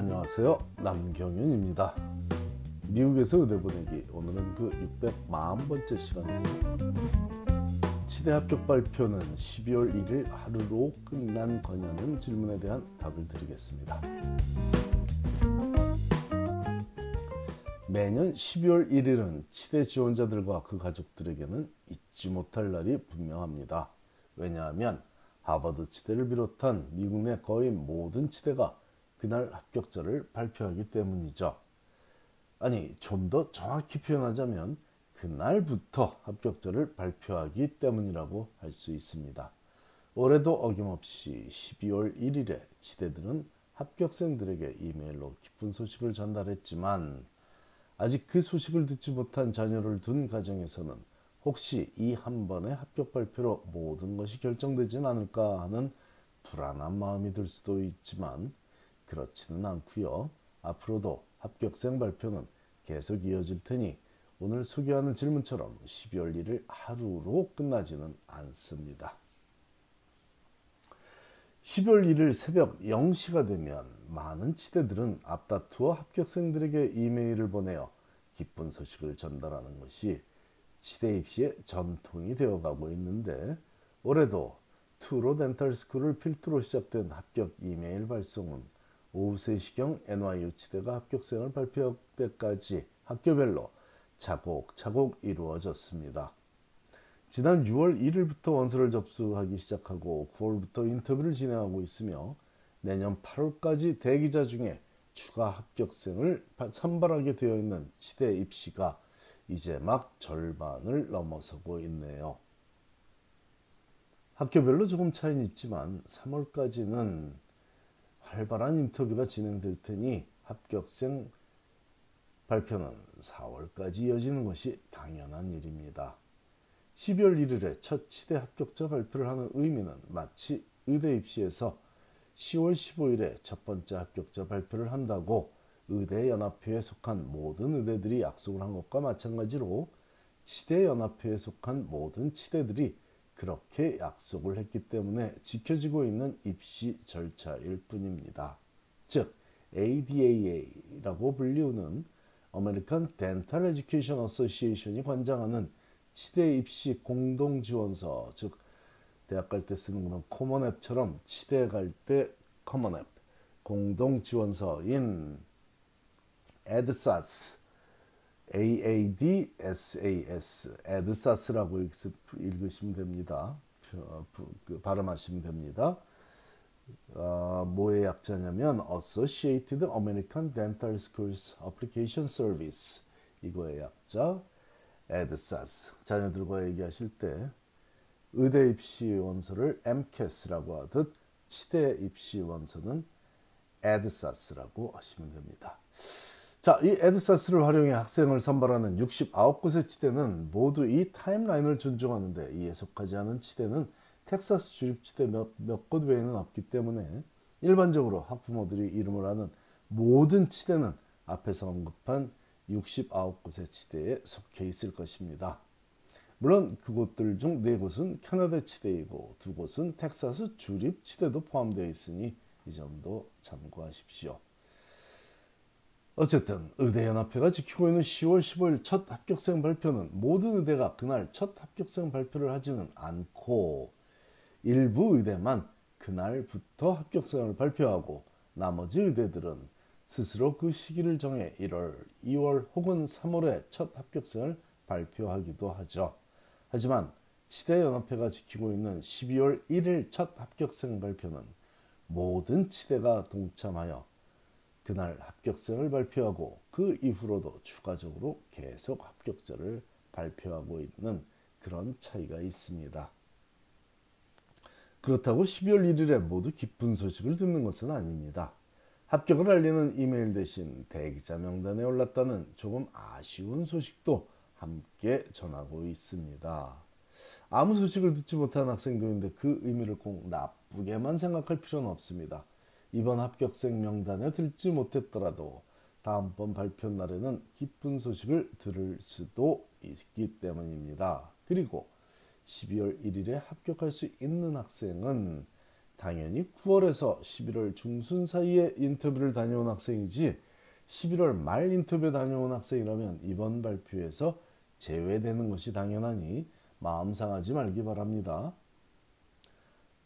안녕하세요. 남경윤입니다. 미국에서 의대 보내기 오늘은 그 640번째 시간입니다. 치대 합격 발표는 12월 1일 하루로 끝난 거냐는 질문에 대한 답을 드리겠습니다. 매년 12월 1일은 치대 지원자들과 그 가족들에게는 잊지 못할 날이 분명합니다. 왜냐하면 하버드 치대를 비롯한 미국 내 거의 모든 치대가 그날 합격자를 발표하기 때문이죠. 아니, 좀 더 정확히 표현하자면 그날부터 합격자를 발표하기 때문이라고 할 수 있습니다. 올해도 어김없이 12월 1일에 치대들은 합격생들에게 이메일로 기쁜 소식을 전달했지만 아직 그 소식을 듣지 못한 자녀를 둔 가정에서는 혹시 이 한 번의 합격 발표로 모든 것이 결정되진 않을까 하는 불안한 마음이 들 수도 있지만 그렇지는 않고요. 앞으로도 합격생 발표는 계속 이어질 테니 오늘 소개하는 질문처럼 12월 1일 하루로 끝나지는 않습니다. 12월 1일 새벽 0시가 되면 많은 치대들은 앞다투어 합격생들에게 이메일을 보내어 기쁜 소식을 전달하는 것이 치대 입시의 전통이 되어가고 있는데 올해도 투로 덴탈 스쿨을 필두로 시작된 합격 이메일 발송은 오후 3시경 NYU 치대가 합격생을 발표할 때까지 학교별로 차곡차곡 이루어졌습니다. 지난 6월 1일부터 원서를 접수하기 시작하고 9월부터 인터뷰를 진행하고 있으며 내년 8월까지 대기자 중에 추가 합격생을 선발하게 되어 있는 치대 입시가 이제 막 절반을 넘어서고 있네요. 학교별로 조금 차이는 있지만 3월까지는 활발한 인터뷰가 진행될 테니 합격생 발표는 4월까지 이어지는 것이 당연한 일입니다. 12월 1일에 첫 치대 합격자 발표를 하는 의미는 마치 의대 입시에서 10월 15일에 첫 번째 합격자 발표를 한다고 의대연합회에 속한 모든 의대들이 약속을 한 것과 마찬가지로 치대연합회에 속한 모든 치대들이 그렇게 약속을 했기 때문에 지켜지고 있는 입시 절차일 뿐입니다. 즉 ADA라고 불리우는 American Dental Education Association이 관장하는 치대 입시 공동 지원서 즉 대학 갈 때 쓰는 그런 Common App처럼 치대 갈 때 Common App 공동 지원서인 AADSAS AADSAS AADSAS라고 읽으시면 됩니다. 그 발음하시면 됩니다. 어, 뭐의 약자냐면 Associated American Dental Schools Application Service 이거의 약자 AADSAS 자녀들과 얘기하실 때 의대 입시 원서를 AMCAS라고 하듯 치대 입시 원서는 AADSAS라고 하시면 됩니다. 자, 이 AADSAS를 활용해 학생을 선발하는 69곳의 치대는 모두 이 타임라인을 존중하는데 이에 속하지 않은 치대는 텍사스 주립치대 몇곳 외에는 없기 때문에 일반적으로 학부모들이 이름을 아는 모든 치대는 앞에서 언급한 69곳의 치대에 속해 있을 것입니다. 물론 그곳들 중 네 곳은 캐나다 치대이고 두 곳은 텍사스 주립 치대도 포함되어 있으니 이 점도 참고하십시오. 어쨌든 의대연합회가 지키고 있는 10월 15일 첫 합격생 발표는 모든 의대가 그날 첫 합격생 발표를 하지는 않고 일부 의대만 그날부터 합격생을 발표하고 나머지 의대들은 스스로 그 시기를 정해 1월, 2월 혹은 3월에 첫 합격생을 발표하기도 하죠. 하지만 치대연합회가 지키고 있는 12월 1일 첫 합격생 발표는 모든 치대가 동참하여 그날 합격생을 발표하고 그 이후로도 추가적으로 계속 합격자를 발표하고 있는 그런 차이가 있습니다. 그렇다고 12월 1일에 모두 기쁜 소식을 듣는 것은 아닙니다. 합격을 알리는 이메일 대신 대기자 명단에 올랐다는 조금 아쉬운 소식도 함께 전하고 있습니다. 아무 소식을 듣지 못한 학생도 있는데 그 의미를 꼭 나쁘게만 생각할 필요는 없습니다. 이번 합격생 명단에 들지 못했더라도 다음번 발표 날에는 기쁜 소식을 들을 수도 있기 때문입니다. 그리고 12월 1일에 합격할 수 있는 학생은 당연히 9월에서 11월 중순 사이에 인터뷰를 다녀온 학생이지 11월 말 인터뷰 다녀온 학생이라면 이번 발표에서 제외되는 것이 당연하니 마음 상하지 말기 바랍니다.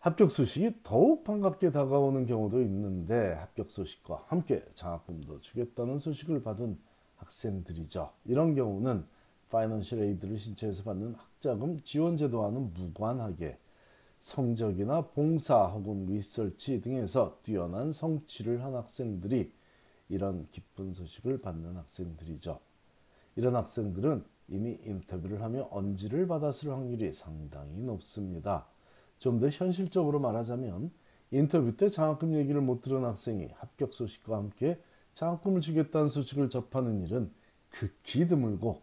합격 소식이 더욱 반갑게 다가오는 경우도 있는데 합격 소식과 함께 장학금도 주겠다는 소식을 받은 학생들이죠. 이런 경우는 financial aid를 신청해서 받는 학자금 지원 제도와는 무관하게 성적이나 봉사 혹은 리서치 등에서 뛰어난 성취를 한 학생들이 이런 기쁜 소식을 받는 학생들이죠. 이런 학생들은 이미 인터뷰를 하며 언질을 받았을 확률이 상당히 높습니다. 좀 더 현실적으로 말하자면 인터뷰 때 장학금 얘기를 못 들은 학생이 합격 소식과 함께 장학금을 주겠다는 소식을 접하는 일은 극히 드물고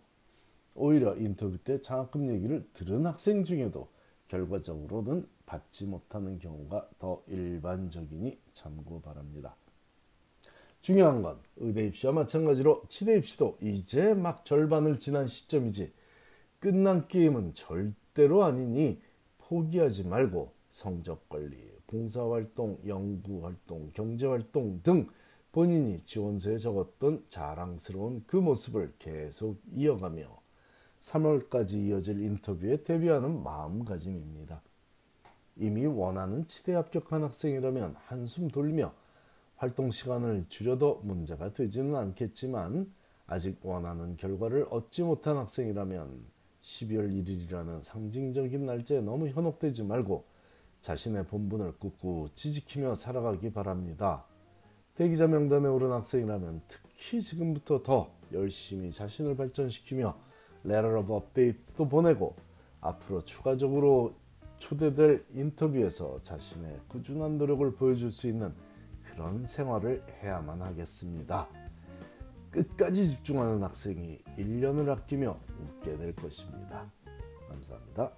오히려 인터뷰 때 장학금 얘기를 들은 학생 중에도 결과적으로는 받지 못하는 경우가 더 일반적이니 참고 바랍니다. 중요한 건 의대 입시와 마찬가지로 치대 입시도 이제 막 절반을 지난 시점이지 끝난 게임은 절대로 아니니 포기하지 말고 성적 관리, 봉사활동, 연구활동, 경제활동 등 본인이 지원서에 적었던 자랑스러운 그 모습을 계속 이어가며 3월까지 이어질 인터뷰에 대비하는 마음가짐입니다. 이미 원하는 치대 합격한 학생이라면 한숨 돌며 활동 시간을 줄여도 문제가 되지는 않겠지만 아직 원하는 결과를 얻지 못한 학생이라면 12월 1일이라는 상징적인 날짜에 너무 현혹되지 말고 자신의 본분을 꿋꿋이 지키며 살아가기 바랍니다. 대기자 명단에 오른 학생이라면 특히 지금부터 더 열심히 자신을 발전시키며 letter of update도 보내고 앞으로 추가적으로 초대될 인터뷰에서 자신의 꾸준한 노력을 보여줄 수 있는 그런 생활을 해야만 하겠습니다. 끝까지 집중하는 학생이 1년을 아끼며 웃게 될 것입니다. 감사합니다.